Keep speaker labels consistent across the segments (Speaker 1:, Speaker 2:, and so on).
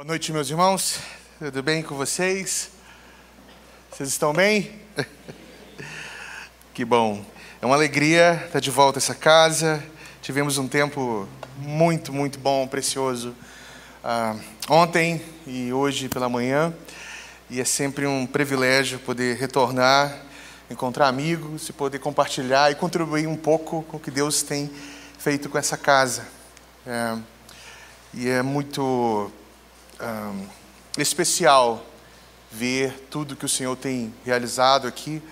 Speaker 1: Boa noite, meus irmãos. Tudo bem com vocês? Vocês estão bem? que bom. É uma alegria estar de volta a essa casa. Tivemos um tempo muito, muito bom, precioso uh, ontem e hoje pela manhã. E é sempre um privilégio poder retornar, encontrar amigos e poder compartilhar e contribuir um pouco com o que Deus tem feito com essa casa. É, e é muito um, especial ver tudo que o Senhor tem realizado aqui,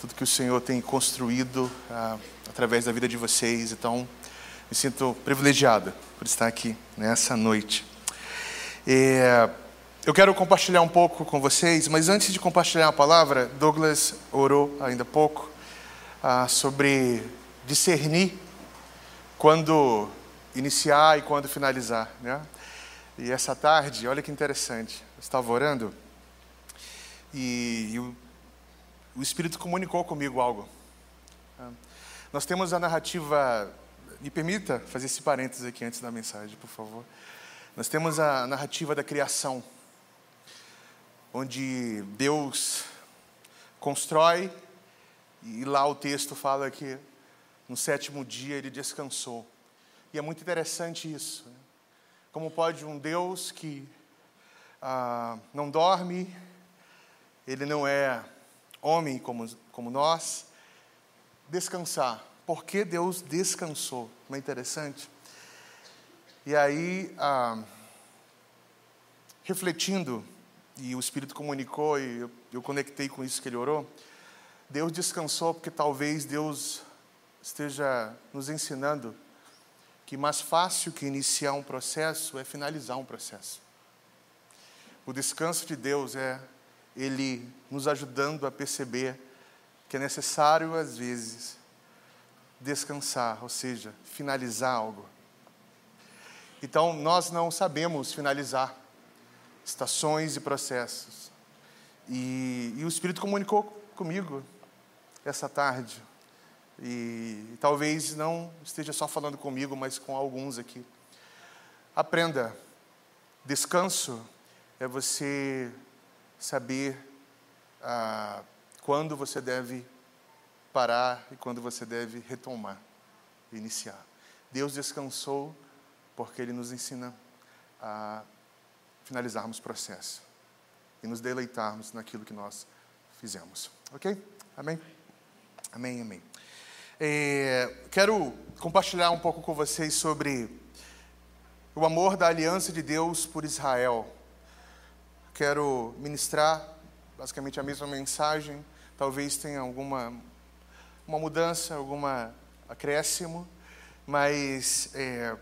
Speaker 1: tudo que o Senhor tem construído uh, através da vida de vocês. Então, me sinto privilegiado por estar aqui nessa noite. Eu quero compartilhar um pouco com vocês, mas antes de compartilhar a palavra, Douglas orou ainda há pouco uh, sobre discernir quando iniciar e quando finalizar, né? E essa tarde, olha que interessante, eu estava orando e, e o, o, Espírito comunicou comigo algo. Ah, nós temos a narrativa, me permita fazer esse parênteses aqui antes da mensagem, por favor. Nós temos a narrativa da criação, onde Deus constrói e lá o texto fala que no sétimo dia ele descansou. E é muito interessante isso. Né? Como pode um Deus que ah, não dorme, ele não é homem como, como nós, descansar. Por que Deus descansou? Não é interessante? E aí, ah, refletindo, e o Espírito comunicou, e eu, eu conectei com isso que ele orou, Deus descansou porque talvez Deus esteja nos ensinando que mais fácil que iniciar um processo é finalizar um processo. O descanso de Deus é Ele nos ajudando a perceber que é necessário, às vezes, descansar, ou seja, finalizar algo. Então, nós não sabemos finalizar estações e processos. E, e o Espírito comunicou comigo essa tarde e talvez não esteja só falando comigo, mas com alguns aqui. Aprenda. Descanso é você saber ah, quando você deve parar e quando você deve retomar, iniciar. Deus descansou porque Ele nos ensina a finalizarmos o processo e nos deleitarmos naquilo que nós fizemos. Ok? Amém? Amém, amém. É, quero compartilhar um pouco com vocês sobre o amor da aliança de Deus por Israel. Quero ministrar basicamente a mesma mensagem, talvez tenha alguma uma mudança, alguma acréscimo, mas é,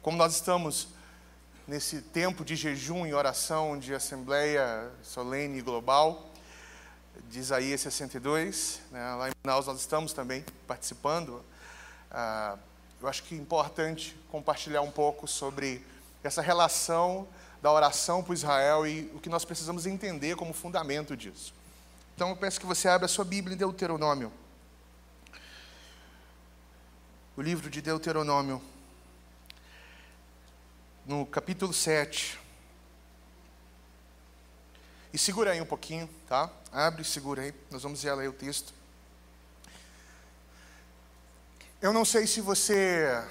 Speaker 1: como nós estamos nesse tempo de jejum e oração, de assembleia solene e global, de Isaías 62. Né? Lá em Manaus nós estamos também participando. Ah, eu acho que é importante compartilhar um pouco sobre essa relação da oração para Israel e o que nós precisamos entender como fundamento disso. Então eu peço que você abra a sua Bíblia em Deuteronômio. O livro de Deuteronômio, no capítulo 7. E segura aí um pouquinho, tá? Abre e segura aí. Nós vamos ler o texto. Eu não sei se você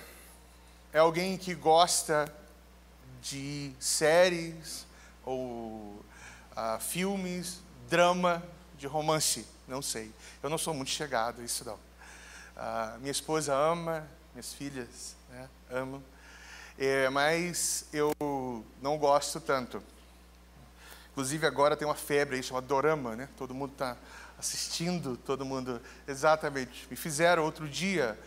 Speaker 1: é alguém que gosta de séries ou uh, filmes, drama, de romance. Não sei. Eu não sou muito chegado a isso não. Uh, minha esposa ama, minhas filhas né, amam, é, mas eu não gosto tanto. Inclusive agora tem uma febre aí chamada dorama, né? Todo mundo está assistindo, todo mundo. Exatamente. Me fizeram outro dia,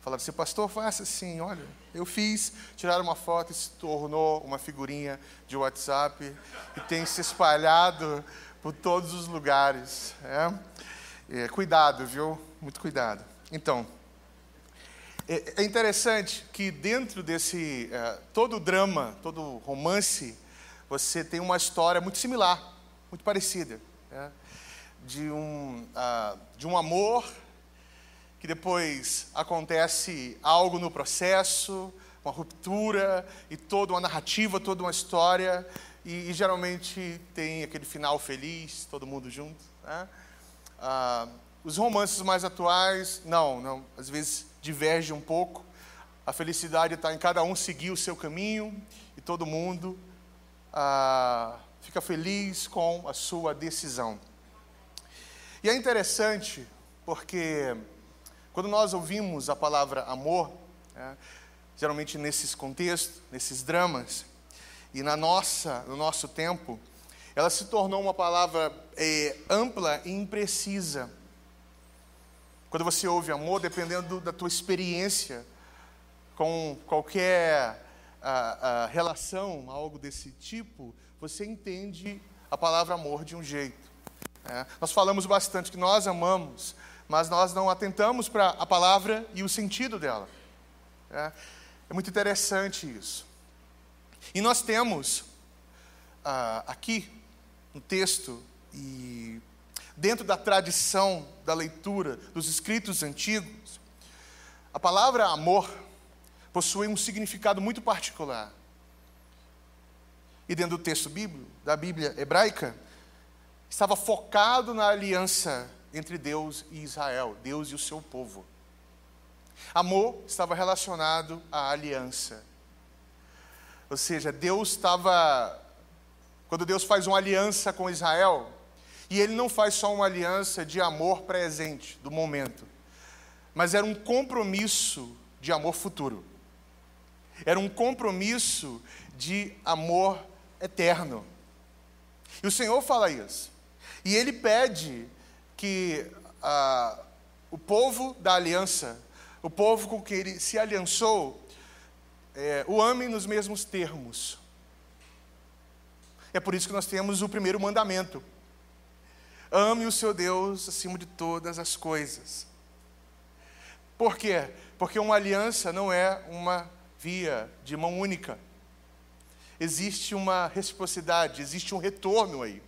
Speaker 1: falaram assim, pastor, faça assim, olha, eu fiz, tiraram uma foto e se tornou uma figurinha de WhatsApp e tem se espalhado por todos os lugares. É? É, cuidado, viu? Muito cuidado. Então, é, é interessante que dentro desse é, todo drama, todo romance você tem uma história muito similar, muito parecida, né? de, um, uh, de um amor que depois acontece algo no processo, uma ruptura e toda uma narrativa, toda uma história e, e geralmente tem aquele final feliz, todo mundo junto. Né? Ah, os romances mais atuais, não, não, às vezes diverge um pouco. A felicidade está em cada um seguir o seu caminho e todo mundo ah, fica feliz com a sua decisão. E é interessante porque quando nós ouvimos a palavra amor, né, geralmente nesses contextos, nesses dramas, e na nossa, no nosso tempo, ela se tornou uma palavra é, ampla e imprecisa. Quando você ouve amor, dependendo da tua experiência com qualquer a, a relação, algo desse tipo, você entende a palavra amor de um jeito. É. Nós falamos bastante que nós amamos, mas nós não atentamos para a palavra e o sentido dela. É, é muito interessante isso. E nós temos ah, aqui no texto e dentro da tradição da leitura dos escritos antigos, a palavra amor possui um significado muito particular. E dentro do texto bíblico, da Bíblia hebraica, estava focado na aliança entre Deus e Israel, Deus e o seu povo. Amor estava relacionado à aliança. Ou seja, Deus estava. Quando Deus faz uma aliança com Israel, e Ele não faz só uma aliança de amor presente, do momento, mas era um compromisso de amor futuro. Era um compromisso de amor eterno. E o Senhor fala isso. E Ele pede que ah, o povo da aliança, o povo com que Ele se aliançou, é, o ame nos mesmos termos. É por isso que nós temos o primeiro mandamento: ame o seu Deus acima de todas as coisas. Por quê? Porque uma aliança não é uma via de mão única. Existe uma reciprocidade, existe um retorno aí.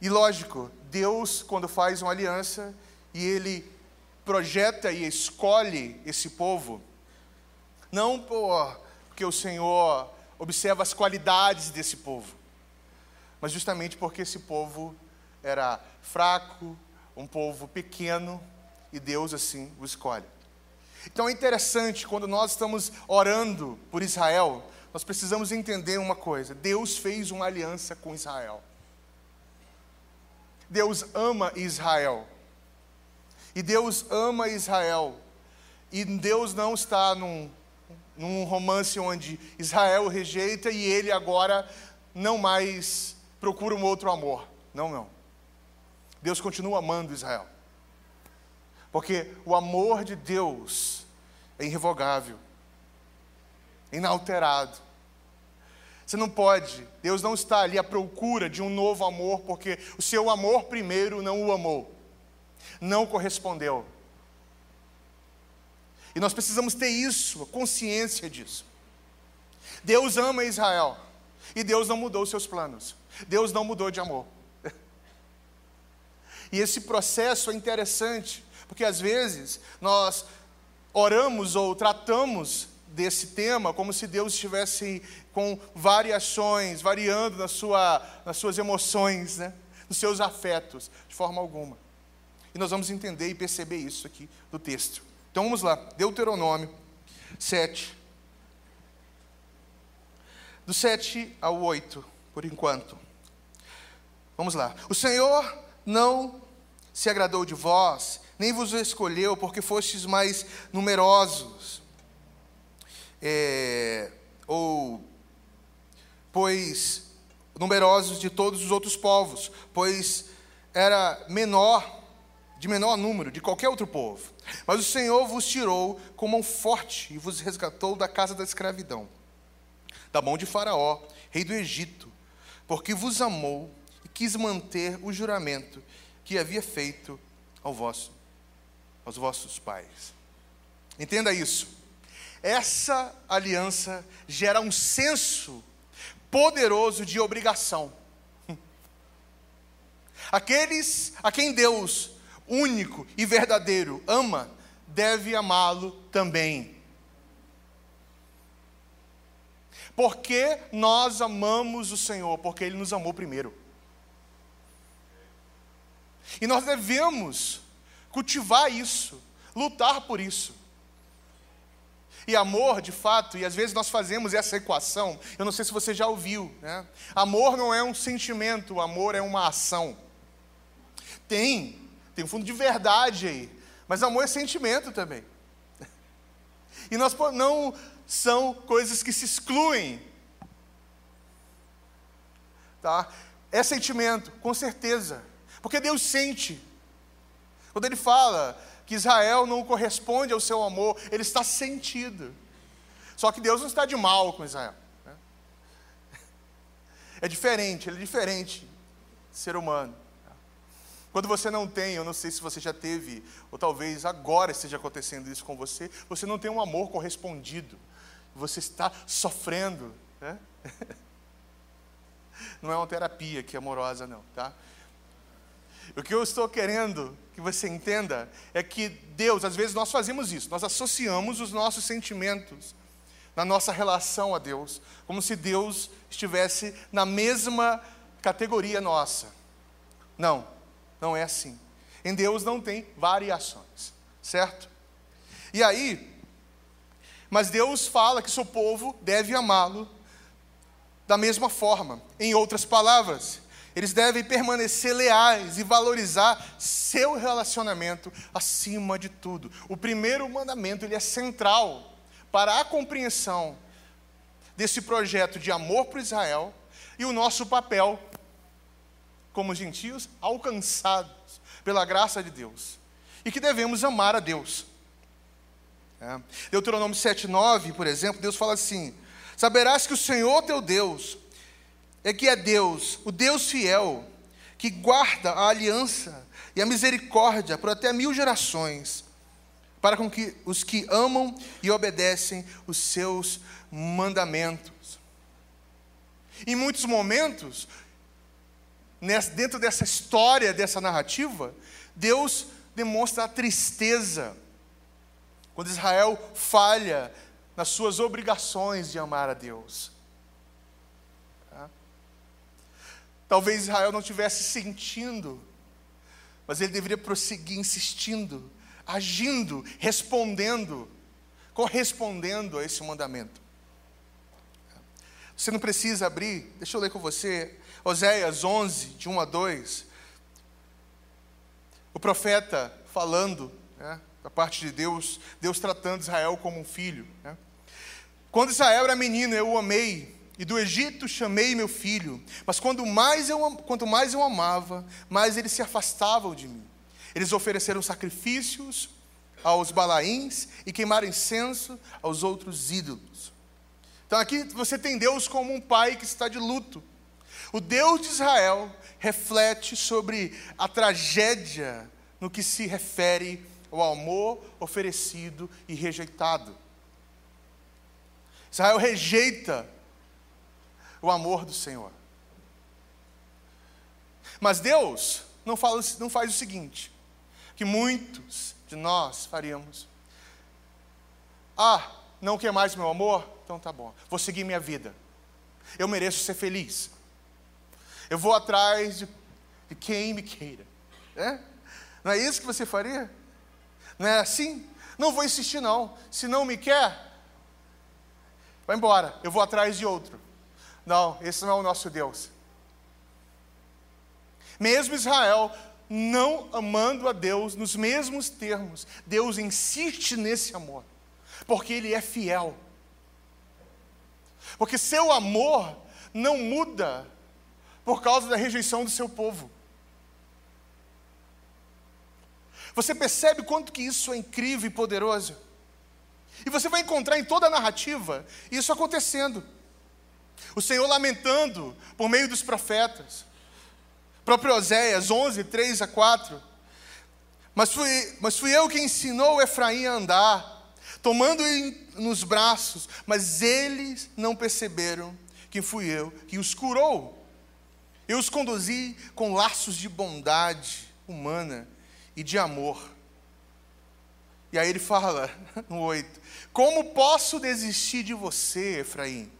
Speaker 1: E lógico, Deus, quando faz uma aliança e Ele projeta e escolhe esse povo, não porque o Senhor observa as qualidades desse povo, mas justamente porque esse povo era fraco, um povo pequeno, e Deus assim o escolhe. Então é interessante, quando nós estamos orando por Israel, nós precisamos entender uma coisa: Deus fez uma aliança com Israel. Deus ama Israel. E Deus ama Israel. E Deus não está num num romance onde Israel rejeita e ele agora não mais procura um outro amor. Não, não. Deus continua amando Israel. Porque o amor de Deus é irrevogável, inalterado. Você não pode, Deus não está ali à procura de um novo amor, porque o seu amor primeiro não o amou, não correspondeu. E nós precisamos ter isso, consciência disso. Deus ama Israel. E Deus não mudou os seus planos. Deus não mudou de amor. E esse processo é interessante, porque às vezes nós oramos ou tratamos desse tema como se Deus estivesse com variações, variando na sua, nas suas emoções, né? nos seus afetos, de forma alguma. E nós vamos entender e perceber isso aqui do texto. Então vamos lá, Deuteronômio 7. Do 7 ao 8, por enquanto. Vamos lá. O Senhor não se agradou de vós, nem vos escolheu, porque fostes mais numerosos. É, ou, pois, numerosos de todos os outros povos, pois era menor de menor número de qualquer outro povo. Mas o Senhor vos tirou com mão forte e vos resgatou da casa da escravidão, da mão de Faraó, rei do Egito, porque vos amou e quis manter o juramento que havia feito ao vosso, aos vossos pais. Entenda isso. Essa aliança gera um senso poderoso de obrigação. Aqueles a quem Deus único e verdadeiro ama, deve amá-lo também. Porque nós amamos o Senhor, porque Ele nos amou primeiro. E nós devemos cultivar isso, lutar por isso. E amor, de fato, e às vezes nós fazemos essa equação, eu não sei se você já ouviu, né? Amor não é um sentimento, amor é uma ação. Tem, tem um fundo de verdade aí, mas amor é sentimento também. E nós não são coisas que se excluem. Tá? É sentimento, com certeza. Porque Deus sente. Quando ele fala que Israel não corresponde ao seu amor, ele está sentido. Só que Deus não está de mal com Israel. Né? É diferente, ele é diferente, ser humano. Quando você não tem, eu não sei se você já teve, ou talvez agora esteja acontecendo isso com você, você não tem um amor correspondido. Você está sofrendo. Né? Não é uma terapia que é amorosa, não, tá? O que eu estou querendo que você entenda é que Deus, às vezes nós fazemos isso, nós associamos os nossos sentimentos na nossa relação a Deus, como se Deus estivesse na mesma categoria nossa. Não, não é assim. Em Deus não tem variações, certo? E aí, mas Deus fala que seu povo deve amá-lo da mesma forma. Em outras palavras, eles devem permanecer leais e valorizar seu relacionamento acima de tudo. O primeiro mandamento ele é central para a compreensão desse projeto de amor para Israel e o nosso papel como gentios alcançados pela graça de Deus e que devemos amar a Deus. É. Deuteronômio 7,9, por exemplo, Deus fala assim: Saberás que o Senhor teu Deus é que é Deus, o Deus fiel, que guarda a aliança e a misericórdia por até mil gerações, para com que os que amam e obedecem os seus mandamentos. Em muitos momentos, dentro dessa história, dessa narrativa, Deus demonstra a tristeza quando Israel falha nas suas obrigações de amar a Deus. Tá? Talvez Israel não estivesse sentindo, mas ele deveria prosseguir insistindo, agindo, respondendo, correspondendo a esse mandamento. Você não precisa abrir, deixa eu ler com você, Oséias 11, de 1 a 2. O profeta falando, né, da parte de Deus, Deus tratando Israel como um filho. Né? Quando Israel era menino, eu o amei, e do Egito chamei meu filho. Mas quando mais eu, quanto mais eu amava, mais eles se afastavam de mim. Eles ofereceram sacrifícios aos balaíns e queimaram incenso aos outros ídolos. Então aqui você tem Deus como um pai que está de luto. O Deus de Israel reflete sobre a tragédia no que se refere o amor oferecido e rejeitado. Israel rejeita o amor do Senhor. Mas Deus não, fala, não faz o seguinte, que muitos de nós faríamos. Ah, não quer mais meu amor? Então tá bom, vou seguir minha vida. Eu mereço ser feliz. Eu vou atrás de, de quem me queira. É? Não é isso que você faria? Não é assim? Não vou insistir, não. Se não me quer, vai embora. Eu vou atrás de outro. Não, esse não é o nosso Deus. Mesmo Israel não amando a Deus nos mesmos termos, Deus insiste nesse amor, porque Ele é fiel. Porque seu amor não muda por causa da rejeição do seu povo. Você percebe quanto que isso é incrível e poderoso? E você vai encontrar em toda a narrativa isso acontecendo. O Senhor lamentando por meio dos profetas. Próprio Oséias 11, 3 a 4. Mas fui, mas fui eu que ensinou Efraim a andar, tomando nos braços, mas eles não perceberam que fui eu que os curou. Eu os conduzi com laços de bondade humana e de amor. E aí ele fala, no 8: Como posso desistir de você, Efraim?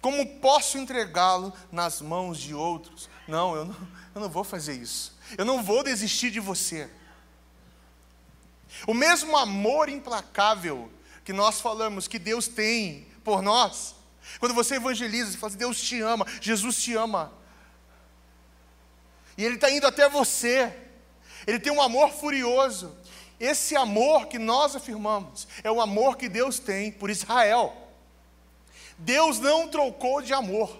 Speaker 1: Como posso entregá-lo nas mãos de outros? Não eu, não, eu não vou fazer isso. Eu não vou desistir de você. O mesmo amor implacável que nós falamos que Deus tem por nós, quando você evangeliza, você fala assim, Deus te ama, Jesus te ama. E Ele está indo até você. Ele tem um amor furioso. Esse amor que nós afirmamos é o amor que Deus tem por Israel. Deus não trocou de amor.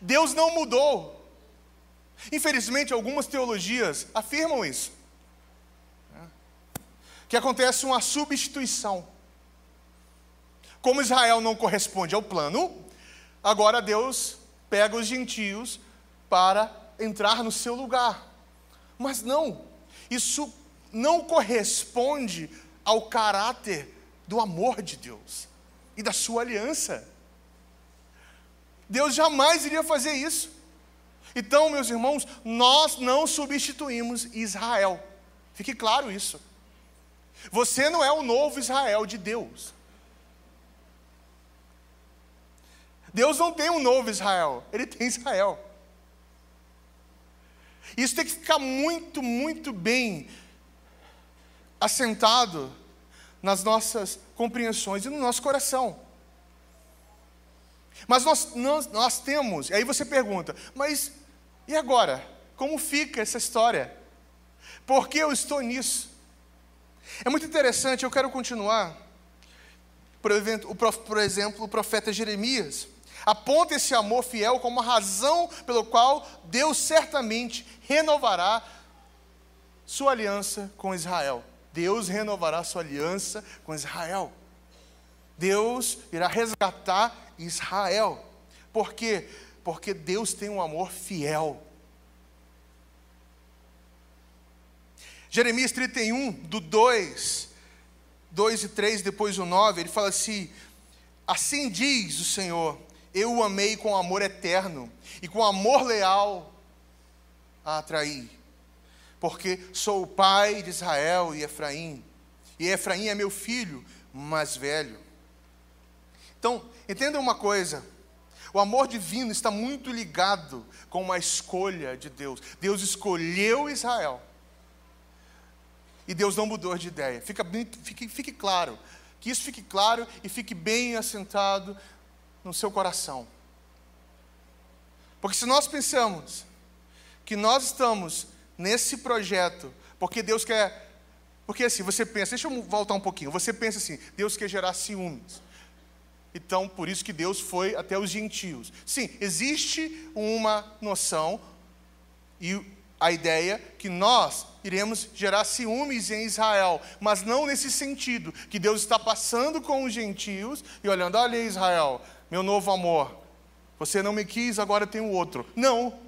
Speaker 1: Deus não mudou. Infelizmente, algumas teologias afirmam isso. Que acontece uma substituição. Como Israel não corresponde ao plano, agora Deus pega os gentios para entrar no seu lugar. Mas não, isso não corresponde ao caráter do amor de Deus e da sua aliança. Deus jamais iria fazer isso. Então, meus irmãos, nós não substituímos Israel. Fique claro isso. Você não é o novo Israel de Deus. Deus não tem um novo Israel, ele tem Israel. Isso tem que ficar muito, muito bem assentado nas nossas compreensões e no nosso coração. Mas nós, nós, nós temos, e aí você pergunta, mas e agora? Como fica essa história? Por que eu estou nisso? É muito interessante, eu quero continuar. Por exemplo, o profeta Jeremias aponta esse amor fiel como a razão pelo qual Deus certamente renovará sua aliança com Israel. Deus renovará sua aliança com Israel. Deus irá resgatar Israel. Por quê? Porque Deus tem um amor fiel. Jeremias 31, do 2, 2 e 3, depois o 9, ele fala assim: Assim diz o Senhor, eu o amei com amor eterno, e com amor leal a atrair, porque sou o pai de Israel e Efraim, e Efraim é meu filho mais velho. Então, entenda uma coisa: o amor divino está muito ligado com uma escolha de Deus. Deus escolheu Israel. E Deus não mudou de ideia. Fica, fique, fique claro. Que isso fique claro e fique bem assentado no seu coração. Porque se nós pensamos que nós estamos nesse projeto, porque Deus quer. Porque assim, você pensa, deixa eu voltar um pouquinho. Você pensa assim, Deus quer gerar ciúmes. Então, por isso que Deus foi até os gentios. Sim, existe uma noção e a ideia que nós iremos gerar ciúmes em Israel, mas não nesse sentido, que Deus está passando com os gentios e olhando, olha Israel, meu novo amor, você não me quis, agora eu tenho outro. Não,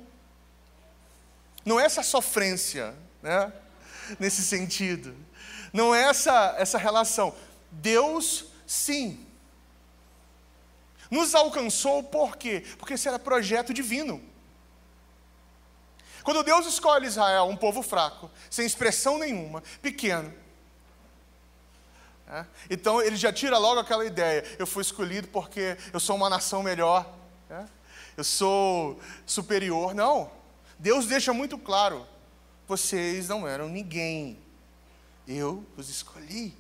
Speaker 1: não é essa sofrência, né? Nesse sentido. Não é essa, essa relação. Deus, sim, nos alcançou por quê? Porque esse era projeto divino. Quando Deus escolhe Israel, um povo fraco, sem expressão nenhuma, pequeno, é, então ele já tira logo aquela ideia: eu fui escolhido porque eu sou uma nação melhor, é, eu sou superior. Não. Deus deixa muito claro: vocês não eram ninguém, eu os escolhi.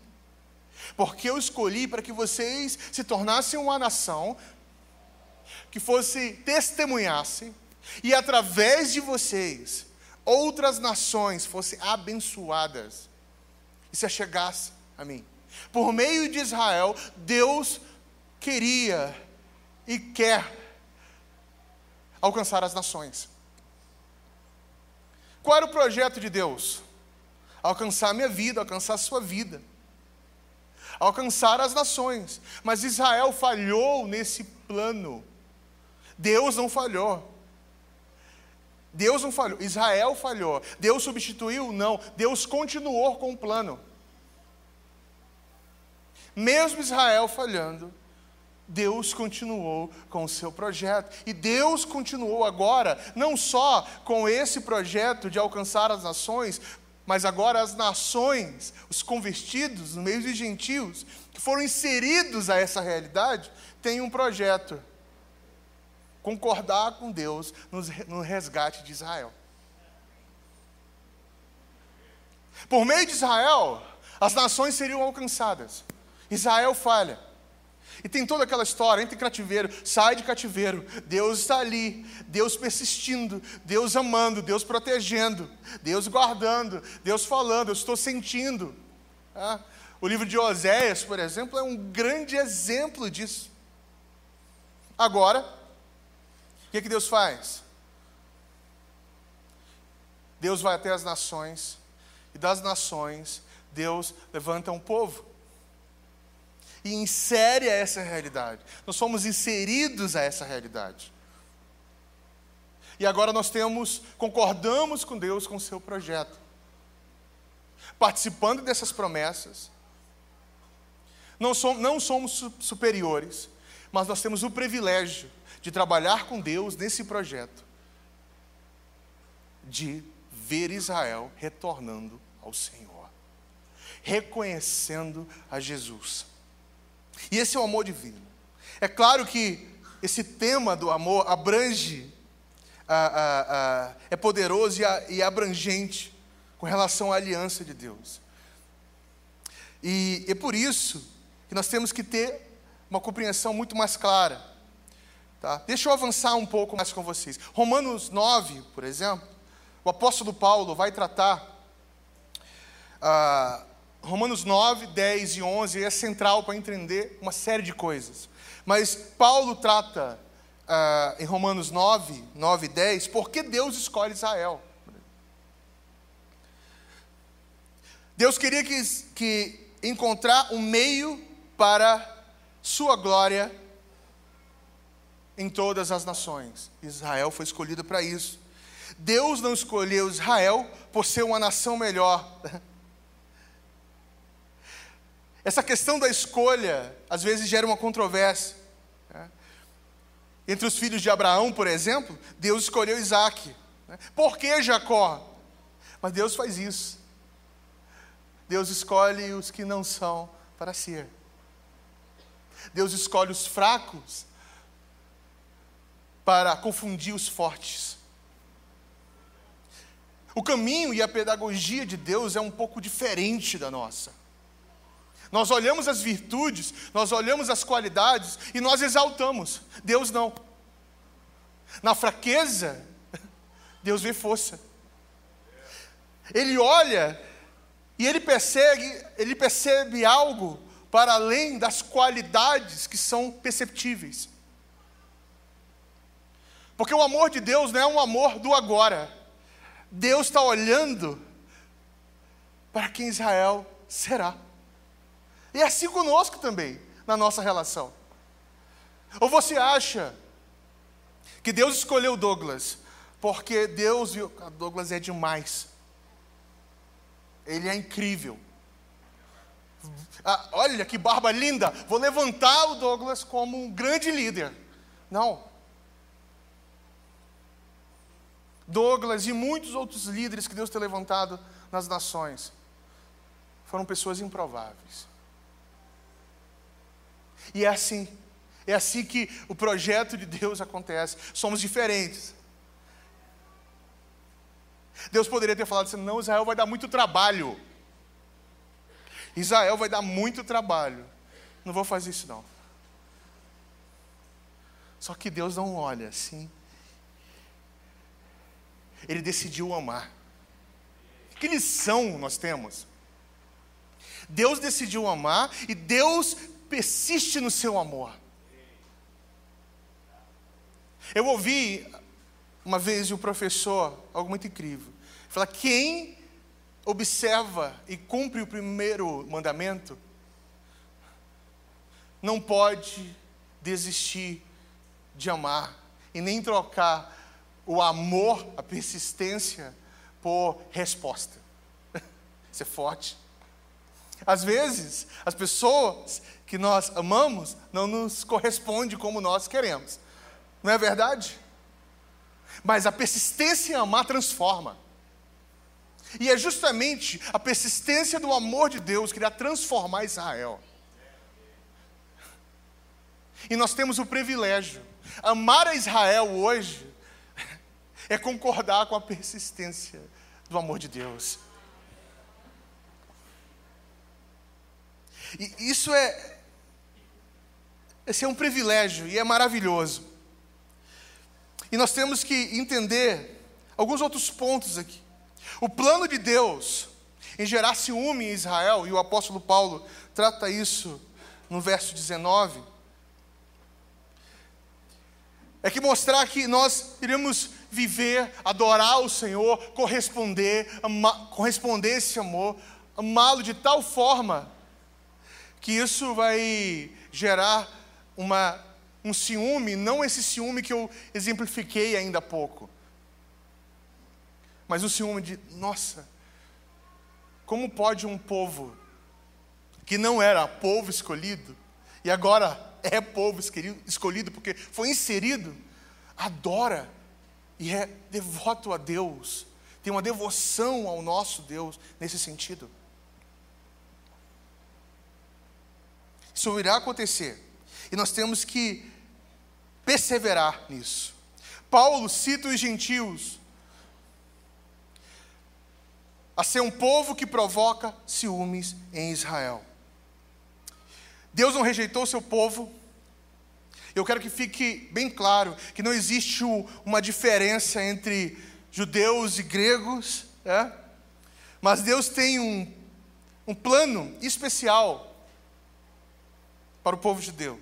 Speaker 1: Porque eu escolhi para que vocês se tornassem uma nação que fosse testemunhasse e através de vocês outras nações fossem abençoadas e se achegassem a mim. Por meio de Israel, Deus queria e quer alcançar as nações. Qual era o projeto de Deus? Alcançar a minha vida, alcançar a sua vida. Alcançar as nações. Mas Israel falhou nesse plano. Deus não falhou. Deus não falhou, Israel falhou. Deus substituiu? Não. Deus continuou com o plano. Mesmo Israel falhando, Deus continuou com o seu projeto. E Deus continuou agora, não só com esse projeto de alcançar as nações, Mas agora as nações, os convertidos, no meio dos gentios, que foram inseridos a essa realidade, têm um projeto: concordar com Deus no resgate de Israel. Por meio de Israel, as nações seriam alcançadas. Israel falha. E tem toda aquela história, entra em cativeiro, sai de cativeiro, Deus está ali, Deus persistindo, Deus amando, Deus protegendo, Deus guardando, Deus falando, eu estou sentindo. Ah, o livro de Oséias, por exemplo, é um grande exemplo disso. Agora, o que, é que Deus faz? Deus vai até as nações, e das nações, Deus levanta um povo e insere a essa realidade. Nós somos inseridos a essa realidade. E agora nós temos, concordamos com Deus com o seu projeto. Participando dessas promessas. Não não somos superiores, mas nós temos o privilégio de trabalhar com Deus nesse projeto. De ver Israel retornando ao Senhor, reconhecendo a Jesus. E esse é o amor divino. É claro que esse tema do amor abrange, é poderoso e, e abrangente com relação à aliança de Deus. E é por isso que nós temos que ter uma compreensão muito mais clara. Tá? Deixa eu avançar um pouco mais com vocês. Romanos 9, por exemplo, o apóstolo Paulo vai tratar ah, Romanos 9, 10 e 11 é central para entender uma série de coisas. Mas Paulo trata uh, em Romanos 9, 9 e 10, por que Deus escolhe Israel. Deus queria que, que encontrar um meio para sua glória em todas as nações. Israel foi escolhido para isso. Deus não escolheu Israel por ser uma nação melhor. Essa questão da escolha, às vezes, gera uma controvérsia. Né? Entre os filhos de Abraão, por exemplo, Deus escolheu Isaac. Né? Por que Jacó? Mas Deus faz isso. Deus escolhe os que não são para ser. Deus escolhe os fracos para confundir os fortes. O caminho e a pedagogia de Deus é um pouco diferente da nossa. Nós olhamos as virtudes, nós olhamos as qualidades e nós exaltamos. Deus não. Na fraqueza, Deus vê força. Ele olha e ele percebe, ele percebe algo para além das qualidades que são perceptíveis. Porque o amor de Deus não é um amor do agora. Deus está olhando para quem Israel será. E é assim conosco também, na nossa relação. Ou você acha que Deus escolheu Douglas porque Deus viu, ah, Douglas é demais. Ele é incrível. Ah, olha que barba linda, vou levantar o Douglas como um grande líder. Não. Douglas e muitos outros líderes que Deus tem levantado nas nações foram pessoas improváveis. E é assim. É assim que o projeto de Deus acontece. Somos diferentes. Deus poderia ter falado assim: não, Israel vai dar muito trabalho. Israel vai dar muito trabalho. Não vou fazer isso, não. Só que Deus não olha assim. Ele decidiu amar. Que lição nós temos? Deus decidiu amar e Deus persiste no seu amor. Eu ouvi uma vez um professor, algo muito incrível, falar: quem observa e cumpre o primeiro mandamento não pode desistir de amar e nem trocar o amor, a persistência, por resposta. Isso é forte. Às vezes, as pessoas que nós amamos não nos correspondem como nós queremos. Não é verdade? Mas a persistência em amar transforma. E é justamente a persistência do amor de Deus que irá transformar Israel. E nós temos o privilégio. Amar a Israel hoje é concordar com a persistência do amor de Deus. E isso é esse é um privilégio e é maravilhoso. E nós temos que entender alguns outros pontos aqui. O plano de Deus em gerar ciúme em Israel, e o apóstolo Paulo trata isso no verso 19, é que mostrar que nós iremos viver, adorar o Senhor, corresponder, ama, corresponder esse amor, amá-lo de tal forma que isso vai gerar uma, um ciúme, não esse ciúme que eu exemplifiquei ainda há pouco, mas o ciúme de, nossa, como pode um povo que não era povo escolhido, e agora é povo escolhido porque foi inserido, adora e é devoto a Deus, tem uma devoção ao nosso Deus nesse sentido. Isso irá acontecer e nós temos que perseverar nisso. Paulo cita os gentios a ser um povo que provoca ciúmes em Israel. Deus não rejeitou seu povo. Eu quero que fique bem claro que não existe uma diferença entre judeus e gregos, é? mas Deus tem um, um plano especial para o povo judeu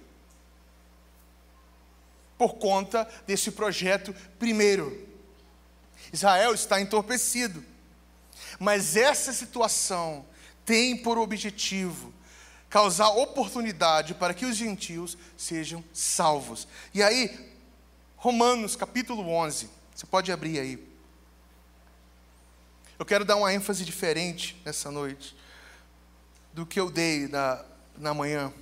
Speaker 1: por conta desse projeto primeiro. Israel está entorpecido. Mas essa situação tem por objetivo causar oportunidade para que os gentios sejam salvos. E aí, Romanos capítulo 11, você pode abrir aí. Eu quero dar uma ênfase diferente nessa noite do que eu dei na, na manhã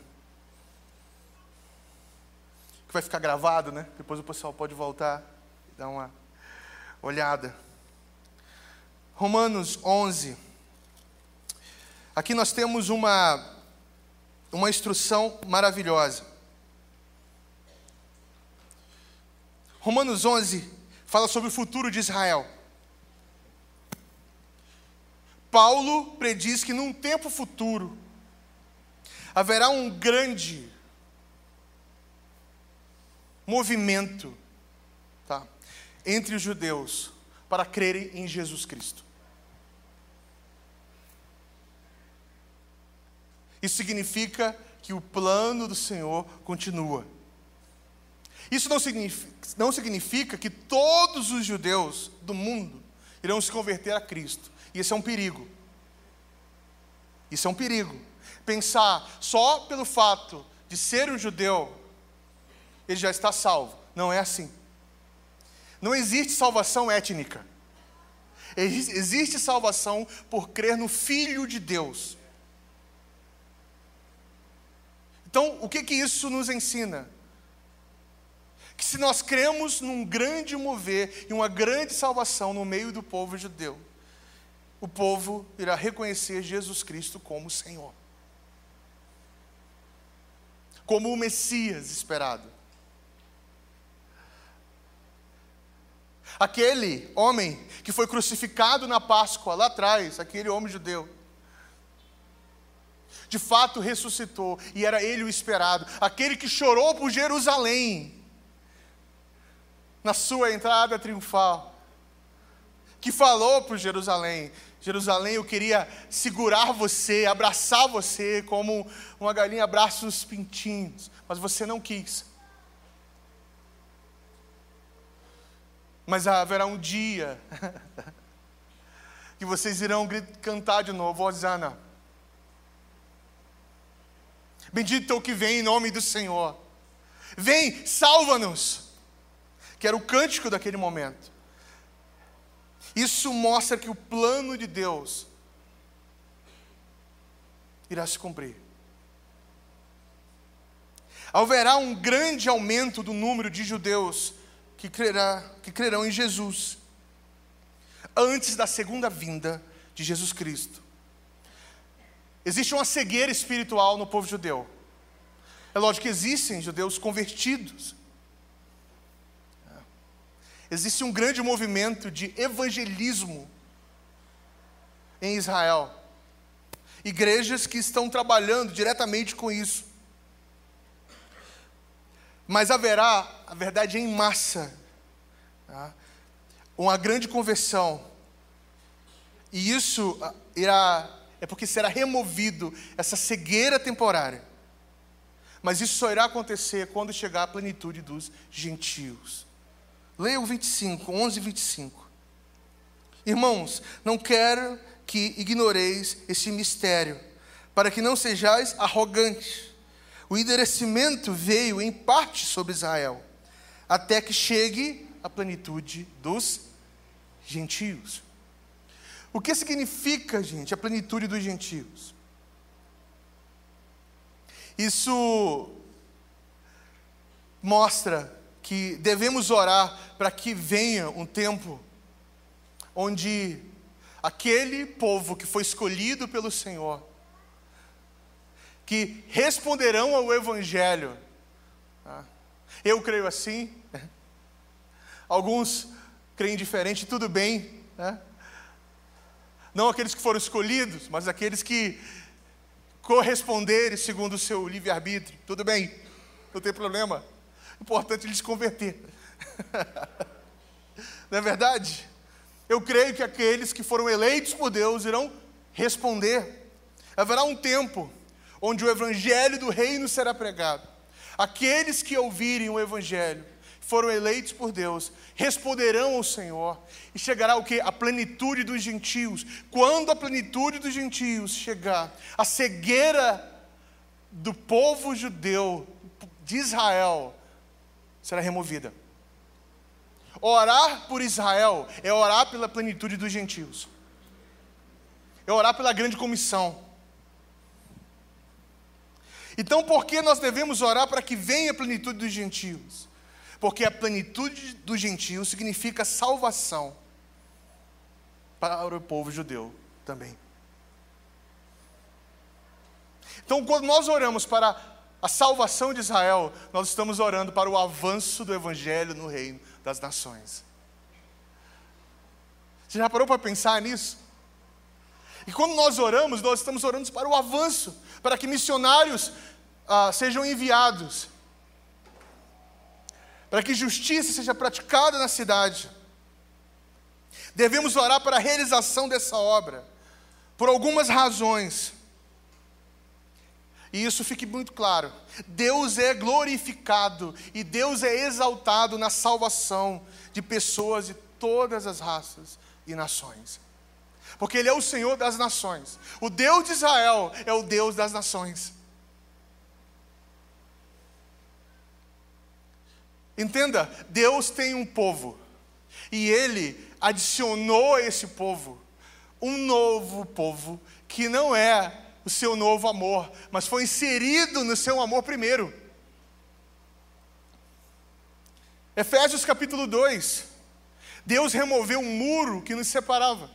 Speaker 1: vai ficar gravado, né? Depois o pessoal pode voltar e dar uma olhada. Romanos 11. Aqui nós temos uma uma instrução maravilhosa. Romanos 11 fala sobre o futuro de Israel. Paulo prediz que num tempo futuro haverá um grande movimento tá, entre os judeus para crerem em Jesus Cristo. Isso significa que o plano do Senhor continua. Isso não significa, não significa que todos os judeus do mundo irão se converter a Cristo. E isso é um perigo. Isso é um perigo. Pensar só pelo fato de ser um judeu ele já está salvo. Não é assim. Não existe salvação étnica. Existe salvação por crer no Filho de Deus. Então, o que que isso nos ensina? Que se nós cremos num grande mover e uma grande salvação no meio do povo judeu, o povo irá reconhecer Jesus Cristo como Senhor, como o Messias esperado. Aquele homem que foi crucificado na Páscoa lá atrás, aquele homem judeu, de fato ressuscitou e era ele o esperado, aquele que chorou por Jerusalém na sua entrada triunfal, que falou para Jerusalém: Jerusalém, eu queria segurar você, abraçar você como uma galinha abraça os pintinhos, mas você não quis. Mas haverá um dia que vocês irão cantar de novo, Osana. Bendito é o que vem em nome do Senhor. Vem, salva-nos. Que era o cântico daquele momento. Isso mostra que o plano de Deus irá se cumprir. Haverá um grande aumento do número de judeus que, crerá, que crerão em Jesus antes da segunda vinda de Jesus Cristo. Existe uma cegueira espiritual no povo judeu. É lógico que existem judeus convertidos. Existe um grande movimento de evangelismo em Israel. Igrejas que estão trabalhando diretamente com isso. Mas haverá, a verdade, em massa, tá? uma grande conversão. E isso ah, irá, é porque será removido essa cegueira temporária. Mas isso só irá acontecer quando chegar a plenitude dos gentios. Leia o 25, 11 e 25. Irmãos, não quero que ignoreis esse mistério, para que não sejais arrogantes o enderecimento veio em parte sobre Israel, até que chegue a plenitude dos gentios. O que significa, gente, a plenitude dos gentios? Isso mostra que devemos orar para que venha um tempo onde aquele povo que foi escolhido pelo Senhor que responderão ao Evangelho. Tá? Eu creio assim. Alguns creem diferente, tudo bem. Né? Não aqueles que foram escolhidos, mas aqueles que corresponderem segundo o seu livre-arbítrio. Tudo bem, não tem problema. Importante eles converter. não é verdade? Eu creio que aqueles que foram eleitos por Deus irão responder. Haverá um tempo onde o evangelho do reino será pregado. Aqueles que ouvirem o evangelho, foram eleitos por Deus, responderão ao Senhor, e chegará o que? A plenitude dos gentios. Quando a plenitude dos gentios chegar, a cegueira do povo judeu, de Israel, será removida. Orar por Israel é orar pela plenitude dos gentios, é orar pela grande comissão. Então, por que nós devemos orar para que venha a plenitude dos gentios? Porque a plenitude dos gentios significa salvação para o povo judeu também. Então, quando nós oramos para a salvação de Israel, nós estamos orando para o avanço do evangelho no reino das nações. Você já parou para pensar nisso? E quando nós oramos, nós estamos orando para o avanço, para que missionários ah, sejam enviados, para que justiça seja praticada na cidade. Devemos orar para a realização dessa obra, por algumas razões. E isso fique muito claro. Deus é glorificado e Deus é exaltado na salvação de pessoas de todas as raças e nações porque Ele é o Senhor das nações. O Deus de Israel é o Deus das nações. Entenda, Deus tem um povo, e Ele adicionou a esse povo um novo povo, que não é o seu novo amor, mas foi inserido no seu amor primeiro. Efésios capítulo 2. Deus removeu um muro que nos separava.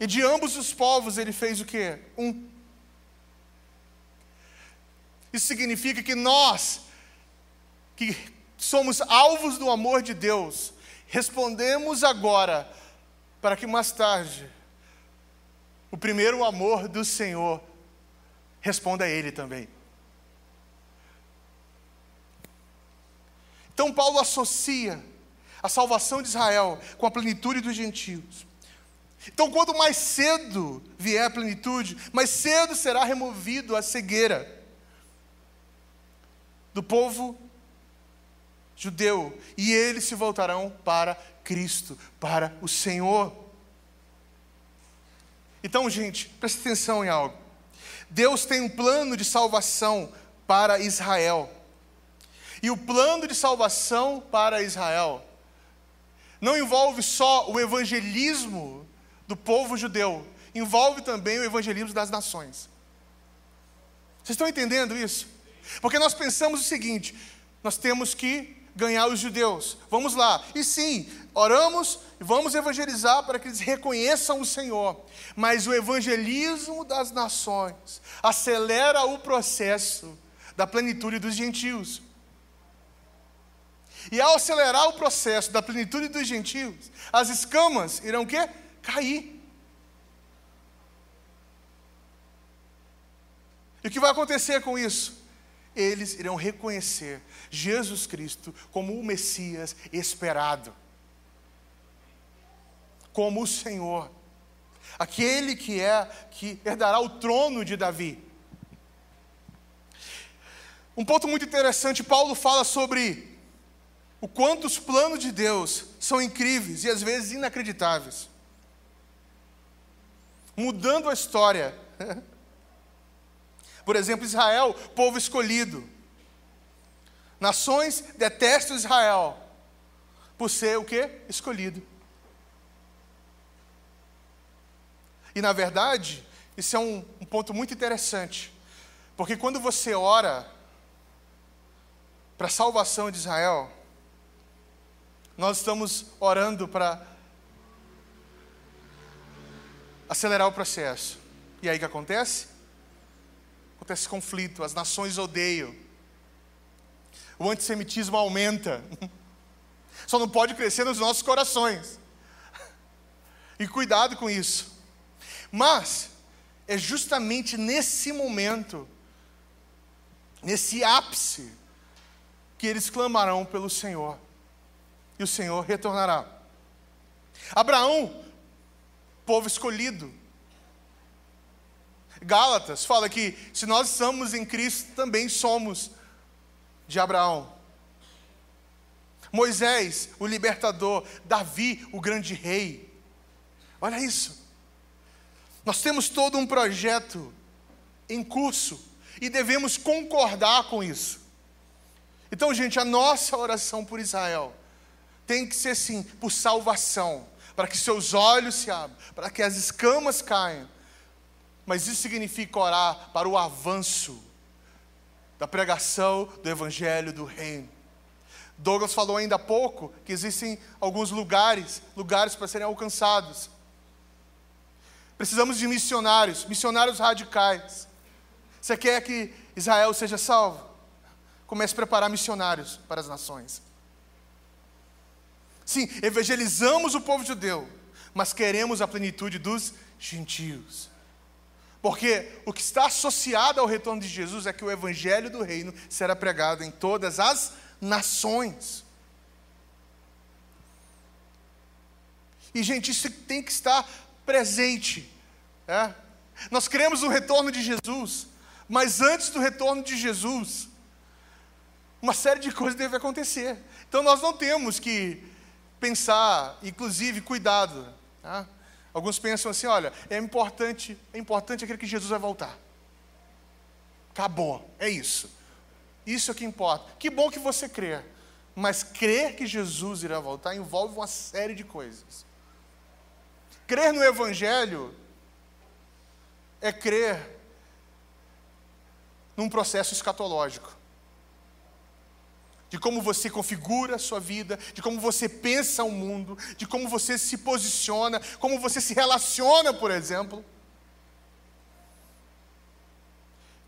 Speaker 1: E de ambos os povos ele fez o que? Um. Isso significa que nós, que somos alvos do amor de Deus, respondemos agora, para que mais tarde, o primeiro amor do Senhor responda a Ele também. Então, Paulo associa a salvação de Israel com a plenitude dos gentios. Então, quanto mais cedo vier a plenitude, mais cedo será removido a cegueira do povo judeu, e eles se voltarão para Cristo, para o Senhor. Então, gente, preste atenção em algo. Deus tem um plano de salvação para Israel. E o plano de salvação para Israel não envolve só o evangelismo do povo judeu, envolve também o evangelismo das nações. Vocês estão entendendo isso? Porque nós pensamos o seguinte: nós temos que ganhar os judeus. Vamos lá. E sim, oramos e vamos evangelizar para que eles reconheçam o Senhor. Mas o evangelismo das nações acelera o processo da plenitude dos gentios. E ao acelerar o processo da plenitude dos gentios, as escamas irão quê? Cair. E o que vai acontecer com isso? Eles irão reconhecer Jesus Cristo como o Messias esperado, como o Senhor, aquele que é que herdará o trono de Davi. Um ponto muito interessante, Paulo fala sobre o quanto os planos de Deus são incríveis e às vezes inacreditáveis. Mudando a história. Por exemplo, Israel, povo escolhido. Nações detestam Israel por ser o que? Escolhido. E na verdade, isso é um, um ponto muito interessante, porque quando você ora para a salvação de Israel, nós estamos orando para acelerar o processo. E aí o que acontece? Acontece conflito, as nações odeiam. O antissemitismo aumenta. Só não pode crescer nos nossos corações. E cuidado com isso. Mas é justamente nesse momento, nesse ápice, que eles clamarão pelo Senhor. E o Senhor retornará. Abraão, povo escolhido, Gálatas fala que se nós estamos em Cristo, também somos de Abraão. Moisés, o libertador, Davi, o grande rei. Olha isso. Nós temos todo um projeto em curso e devemos concordar com isso. Então, gente, a nossa oração por Israel tem que ser sim por salvação, para que seus olhos se abram, para que as escamas caiam, mas isso significa orar para o avanço da pregação do Evangelho do Reino. Douglas falou ainda há pouco que existem alguns lugares, lugares para serem alcançados. Precisamos de missionários, missionários radicais. Você quer que Israel seja salvo? Comece a preparar missionários para as nações. Sim, evangelizamos o povo judeu, mas queremos a plenitude dos gentios. Porque o que está associado ao retorno de Jesus é que o evangelho do reino será pregado em todas as nações. E, gente, isso tem que estar presente. É? Nós cremos no retorno de Jesus, mas antes do retorno de Jesus, uma série de coisas deve acontecer. Então, nós não temos que pensar, inclusive, cuidado. Tá? Alguns pensam assim: olha, é importante, é importante aquele que Jesus vai voltar. Acabou, é isso. Isso é o que importa. Que bom que você crê. Mas crer que Jesus irá voltar envolve uma série de coisas. Crer no Evangelho é crer num processo escatológico de como você configura a sua vida, de como você pensa o mundo, de como você se posiciona, como você se relaciona, por exemplo.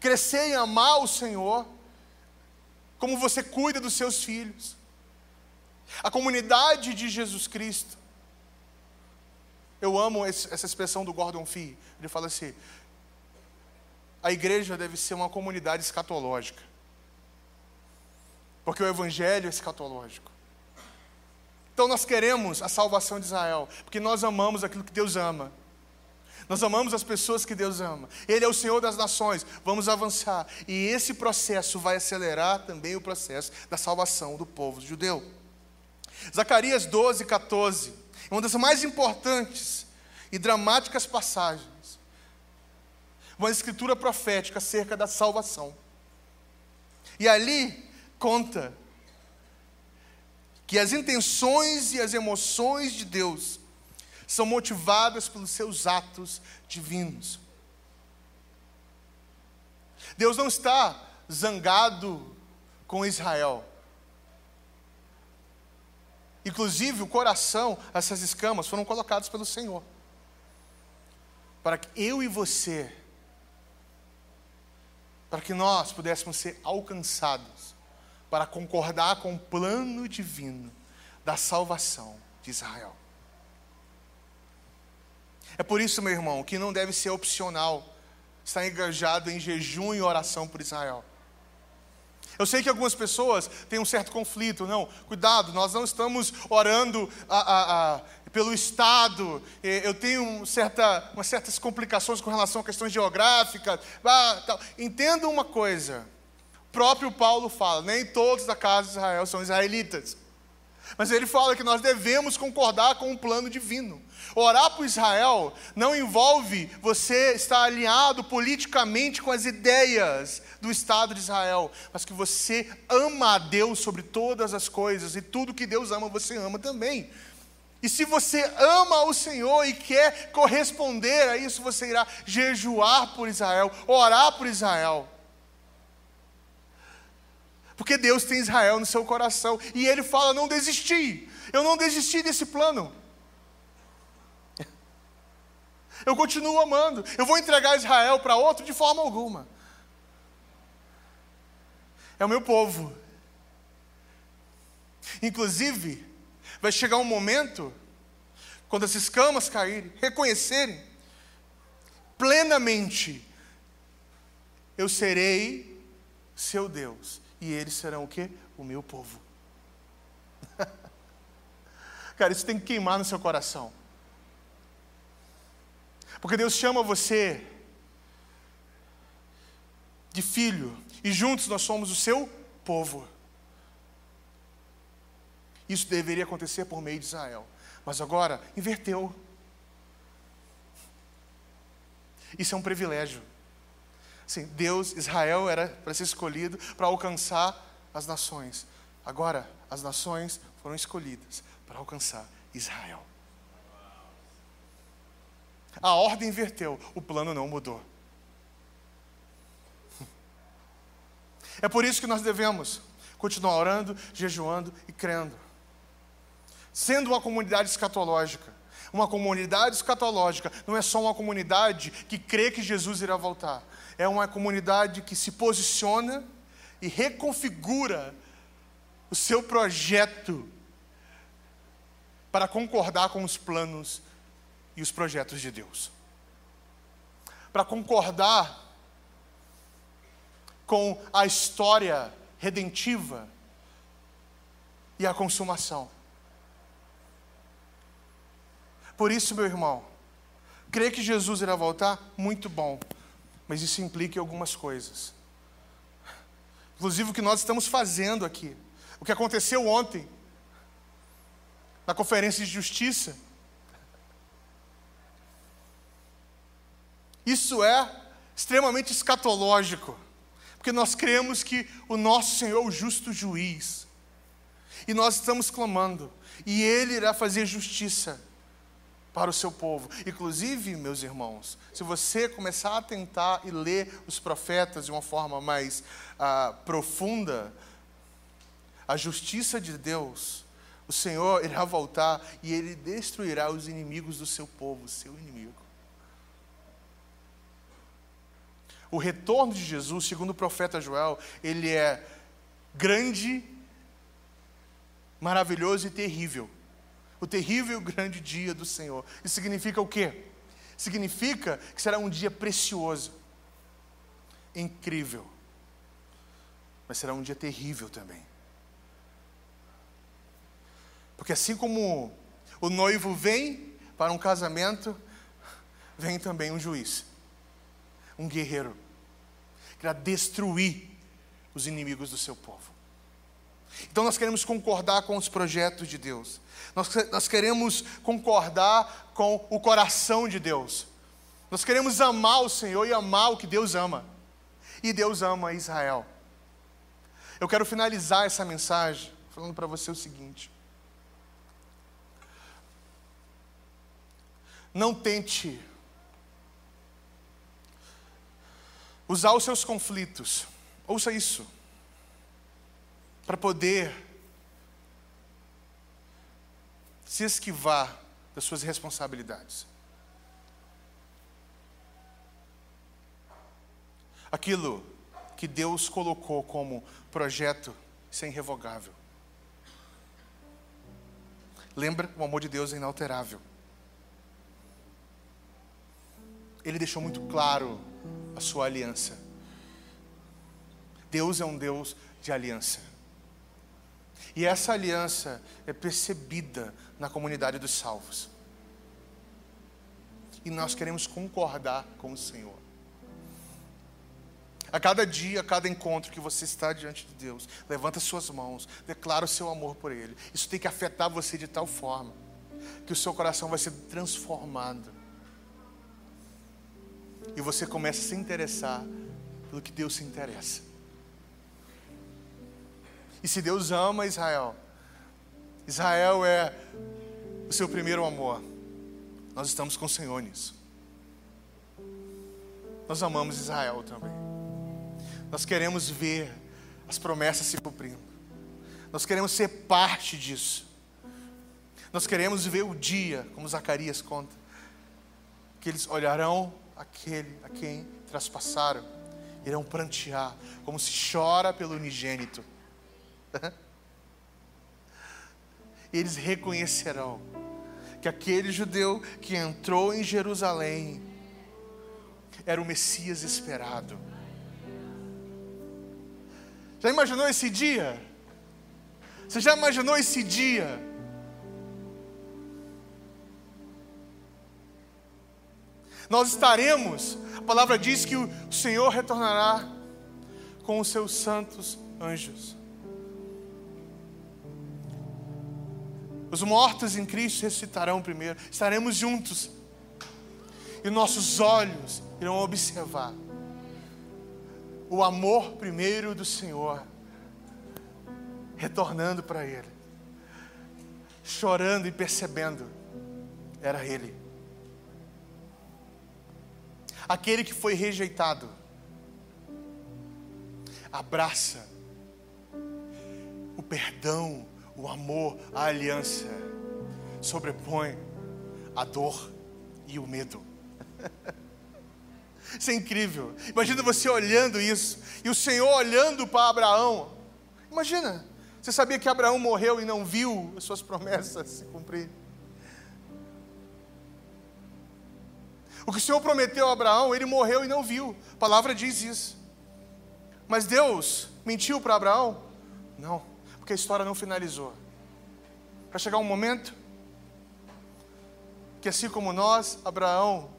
Speaker 1: Crescer em amar o Senhor, como você cuida dos seus filhos. A comunidade de Jesus Cristo. Eu amo essa expressão do Gordon Fee. Ele fala assim: a igreja deve ser uma comunidade escatológica. Porque o evangelho é escatológico. Então nós queremos a salvação de Israel, porque nós amamos aquilo que Deus ama. Nós amamos as pessoas que Deus ama. Ele é o Senhor das nações. Vamos avançar. E esse processo vai acelerar também o processo da salvação do povo judeu. Zacarias 12, 14. É uma das mais importantes e dramáticas passagens. Uma escritura profética acerca da salvação. E ali conta que as intenções e as emoções de Deus são motivadas pelos seus atos divinos. Deus não está zangado com Israel. Inclusive, o coração, essas escamas foram colocadas pelo Senhor. Para que eu e você, para que nós pudéssemos ser alcançados, para concordar com o plano divino da salvação de Israel. É por isso, meu irmão, que não deve ser opcional estar engajado em jejum e oração por Israel. Eu sei que algumas pessoas têm um certo conflito, não, cuidado, nós não estamos orando a, a, a, pelo Estado, eu tenho certa, umas certas complicações com relação a questões geográficas. Ah, Entenda uma coisa, próprio Paulo fala, nem todos da casa de Israel são israelitas. Mas ele fala que nós devemos concordar com o plano divino. Orar por Israel não envolve você estar alinhado politicamente com as ideias do Estado de Israel, mas que você ama a Deus sobre todas as coisas e tudo que Deus ama, você ama também. E se você ama o Senhor e quer corresponder a isso, você irá jejuar por Israel, orar por Israel. Porque Deus tem Israel no seu coração. E ele fala: não desisti. Eu não desisti desse plano. Eu continuo amando. Eu vou entregar Israel para outro de forma alguma. É o meu povo. Inclusive, vai chegar um momento, quando as escamas caírem, reconhecerem plenamente: eu serei seu Deus e eles serão o quê? O meu povo. Cara, isso tem que queimar no seu coração. Porque Deus chama você de filho, e juntos nós somos o seu povo. Isso deveria acontecer por meio de Israel, mas agora inverteu. Isso é um privilégio. Sim, Deus, Israel era para ser escolhido para alcançar as nações. Agora, as nações foram escolhidas para alcançar Israel. A ordem inverteu, o plano não mudou. É por isso que nós devemos continuar orando, jejuando e crendo. Sendo uma comunidade escatológica. Uma comunidade escatológica não é só uma comunidade que crê que Jesus irá voltar, é uma comunidade que se posiciona e reconfigura o seu projeto para concordar com os planos e os projetos de Deus. Para concordar com a história redentiva e a consumação. Por isso, meu irmão, crer que Jesus irá voltar, muito bom mas isso implica em algumas coisas. Inclusive o que nós estamos fazendo aqui. O que aconteceu ontem, na conferência de justiça. Isso é extremamente escatológico, porque nós cremos que o nosso Senhor é o justo juiz, e nós estamos clamando, e Ele irá fazer justiça para o seu povo. Inclusive, meus irmãos, se você começar a tentar e ler os profetas de uma forma mais ah, profunda, a justiça de Deus, o Senhor irá voltar e ele destruirá os inimigos do seu povo, seu inimigo. O retorno de Jesus, segundo o profeta Joel, ele é grande, maravilhoso e terrível o terrível grande dia do Senhor. Isso significa o quê? Significa que será um dia precioso, incrível, mas será um dia terrível também. Porque assim como o noivo vem para um casamento, vem também um juiz, um guerreiro, que irá destruir os inimigos do seu povo. Então nós queremos concordar com os projetos de Deus. Nós, nós queremos concordar com o coração de Deus. Nós queremos amar o Senhor e amar o que Deus ama. E Deus ama Israel. Eu quero finalizar essa mensagem falando para você o seguinte: Não tente usar os seus conflitos, ouça isso, para poder se esquivar das suas responsabilidades. Aquilo que Deus colocou como projeto, isso é irrevogável. Lembra, o amor de Deus é inalterável. Ele deixou muito claro a sua aliança. Deus é um Deus de aliança. E essa aliança é percebida na comunidade dos salvos. E nós queremos concordar com o Senhor. A cada dia, a cada encontro que você está diante de Deus, levanta suas mãos, declara o seu amor por Ele. Isso tem que afetar você de tal forma que o seu coração vai ser transformado. E você começa a se interessar pelo que Deus se interessa. E se Deus ama Israel, Israel é o seu primeiro amor. Nós estamos com o Senhor nisso. Nós amamos Israel também. Nós queremos ver as promessas se cumprindo. Nós queremos ser parte disso. Nós queremos ver o dia, como Zacarias conta, que eles olharão aquele a quem traspassaram, irão prantear, como se chora pelo unigênito. Eles reconhecerão que aquele judeu que entrou em Jerusalém era o Messias esperado já imaginou esse dia? Você já imaginou esse dia? Nós estaremos, a palavra diz que o Senhor retornará com os seus santos anjos. Os mortos em Cristo ressuscitarão primeiro, estaremos juntos, e nossos olhos irão observar o amor primeiro do Senhor, retornando para Ele, chorando e percebendo, era Ele. Aquele que foi rejeitado, abraça o perdão, o amor, a aliança, sobrepõe a dor e o medo. Isso é incrível. Imagina você olhando isso, e o Senhor olhando para Abraão. Imagina, você sabia que Abraão morreu e não viu as suas promessas se cumprir? O que o Senhor prometeu a Abraão, ele morreu e não viu. A palavra diz isso. Mas Deus mentiu para Abraão? Não, porque a história não finalizou. Para chegar um momento que, assim como nós, Abraão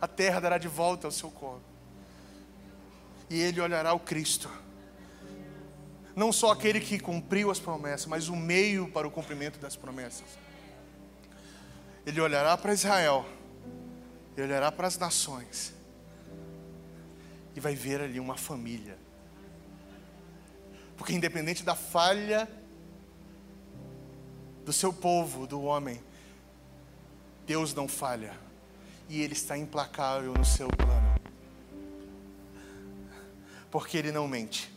Speaker 1: a terra dará de volta ao seu corpo. E ele olhará o Cristo. Não só aquele que cumpriu as promessas, mas o meio para o cumprimento das promessas. Ele olhará para Israel, ele olhará para as nações, e vai ver ali uma família. Porque, independente da falha do seu povo, do homem, Deus não falha e Ele está implacável no seu plano. Porque Ele não mente.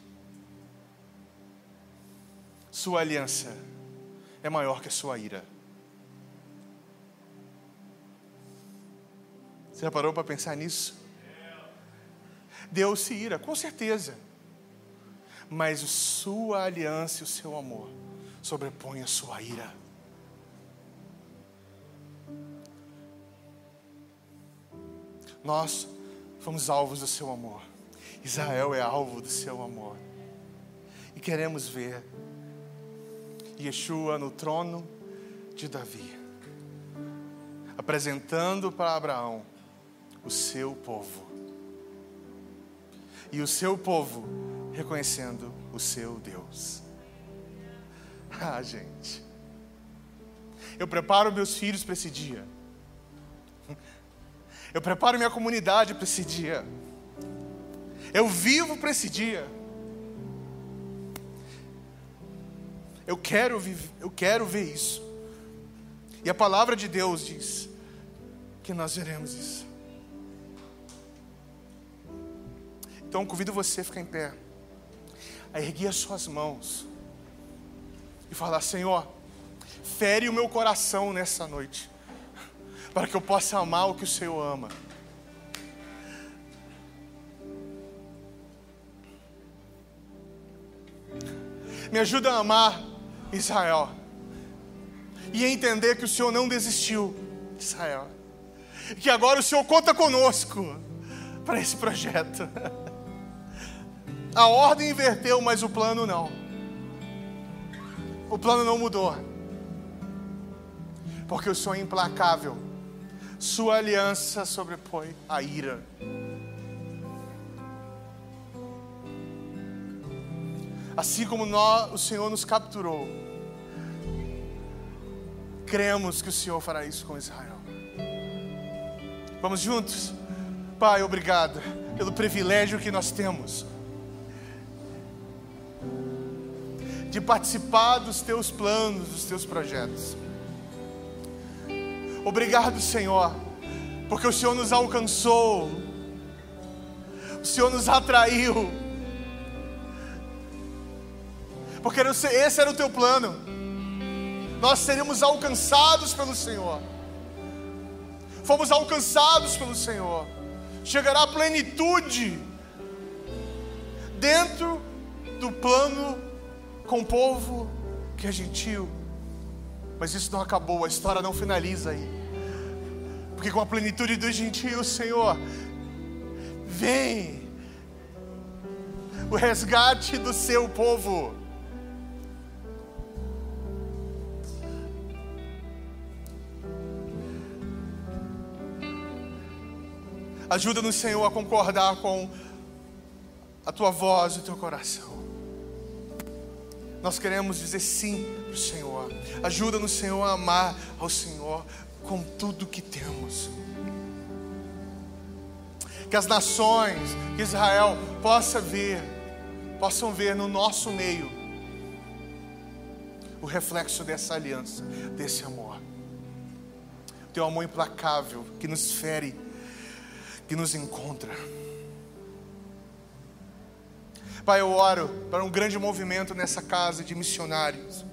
Speaker 1: Sua aliança é maior que a sua ira. Você já parou para pensar nisso? Deus se ira, com certeza. Mas sua aliança e o seu amor sobrepõem a sua ira. Nós fomos alvos do seu amor. Israel é alvo do seu amor. E queremos ver Yeshua no trono de Davi, apresentando para Abraão o seu povo. E o seu povo reconhecendo o seu Deus. Ah, gente. Eu preparo meus filhos para esse dia. Eu preparo minha comunidade para esse dia. Eu vivo para esse dia. Eu quero, eu quero ver isso. E a palavra de Deus diz que nós veremos isso. Então convido você a ficar em pé, a erguer as suas mãos e falar: Senhor, fere o meu coração nessa noite, para que eu possa amar o que o Senhor ama. Me ajuda a amar Israel e a entender que o Senhor não desistiu, Israel. Que agora o Senhor conta conosco para esse projeto. A ordem inverteu, mas o plano não. O plano não mudou. Porque o Senhor é implacável. Sua aliança sobrepõe a ira. Assim como nós, o Senhor nos capturou, cremos que o Senhor fará isso com Israel. Vamos juntos? Pai, obrigado pelo privilégio que nós temos de participar dos teus planos, dos teus projetos. Obrigado, Senhor, porque o Senhor nos alcançou, o Senhor nos atraiu, porque esse era o teu plano, nós seríamos alcançados pelo Senhor, fomos alcançados pelo Senhor, chegará a plenitude dentro do plano com o povo que é gentil. Mas isso não acabou, a história não finaliza aí. Porque com a plenitude do gentil, Senhor, vem o resgate do seu povo. Ajuda-nos, Senhor, a concordar com a tua voz e o teu coração. Nós queremos dizer sim para o Senhor. Ajuda-nos, Senhor, a amar ao Senhor com tudo que temos. Que as nações, que Israel possa ver, possam ver no nosso meio o reflexo dessa aliança, desse amor. Teu amor implacável que nos fere, que nos encontra. Pai, eu oro para um grande movimento nessa casa de missionários.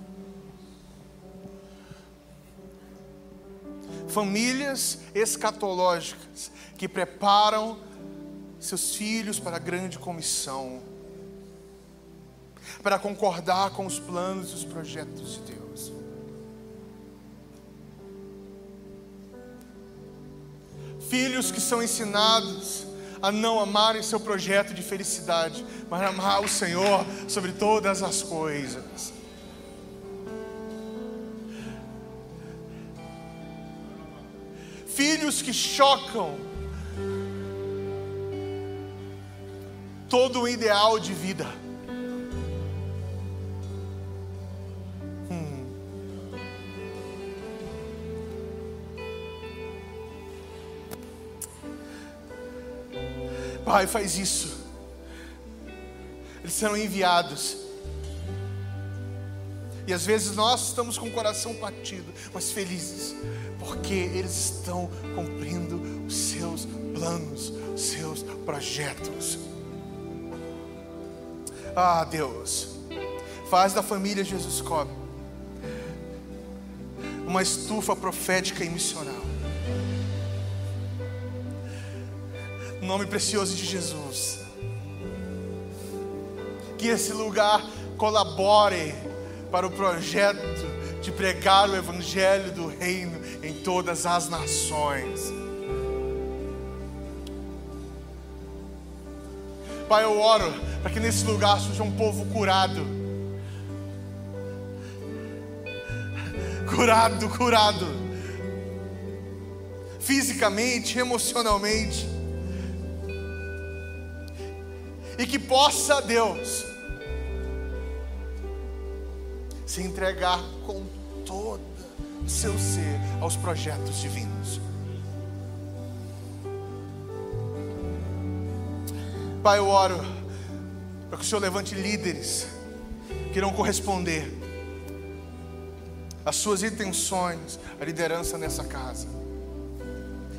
Speaker 1: Famílias escatológicas que preparam seus filhos para a grande comissão, para concordar com os planos e os projetos de Deus. Filhos que são ensinados a não amarem seu projeto de felicidade, mas amar o Senhor sobre todas as coisas. Filhos que chocam todo o ideal de vida. Pai, faz isso. Eles serão enviados. E às vezes nós estamos com o coração partido, mas felizes, porque eles estão cumprindo os seus planos, os seus projetos. Ah, Deus, faz da família Jesus Cobre uma estufa profética e missional. Nome precioso de Jesus. Que esse lugar colabore para o projeto de pregar o Evangelho do Reino em todas as nações. Pai, eu oro para que nesse lugar surja um povo curado. Curado, curado. Fisicamente, emocionalmente e que possa Deus se entregar com todo o seu ser aos projetos divinos. Pai, eu oro para que o Senhor levante líderes que irão corresponder às suas intenções, a liderança nessa casa.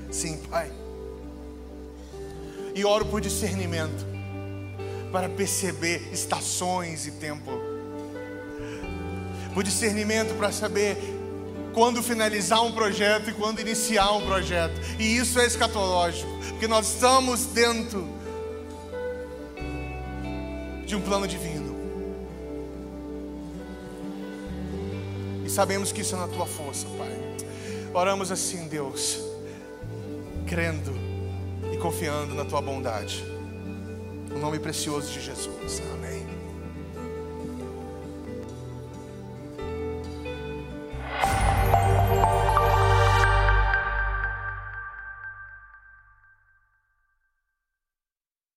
Speaker 1: Sim, Pai. E oro por discernimento para perceber estações e tempo, por discernimento para saber quando finalizar um projeto e quando iniciar um projeto. E isso é escatológico, porque nós estamos dentro de um plano divino. E sabemos que isso é na tua força, Pai. Oramos assim, Deus, crendo e confiando na tua bondade. No nome precioso de Jesus. Amém.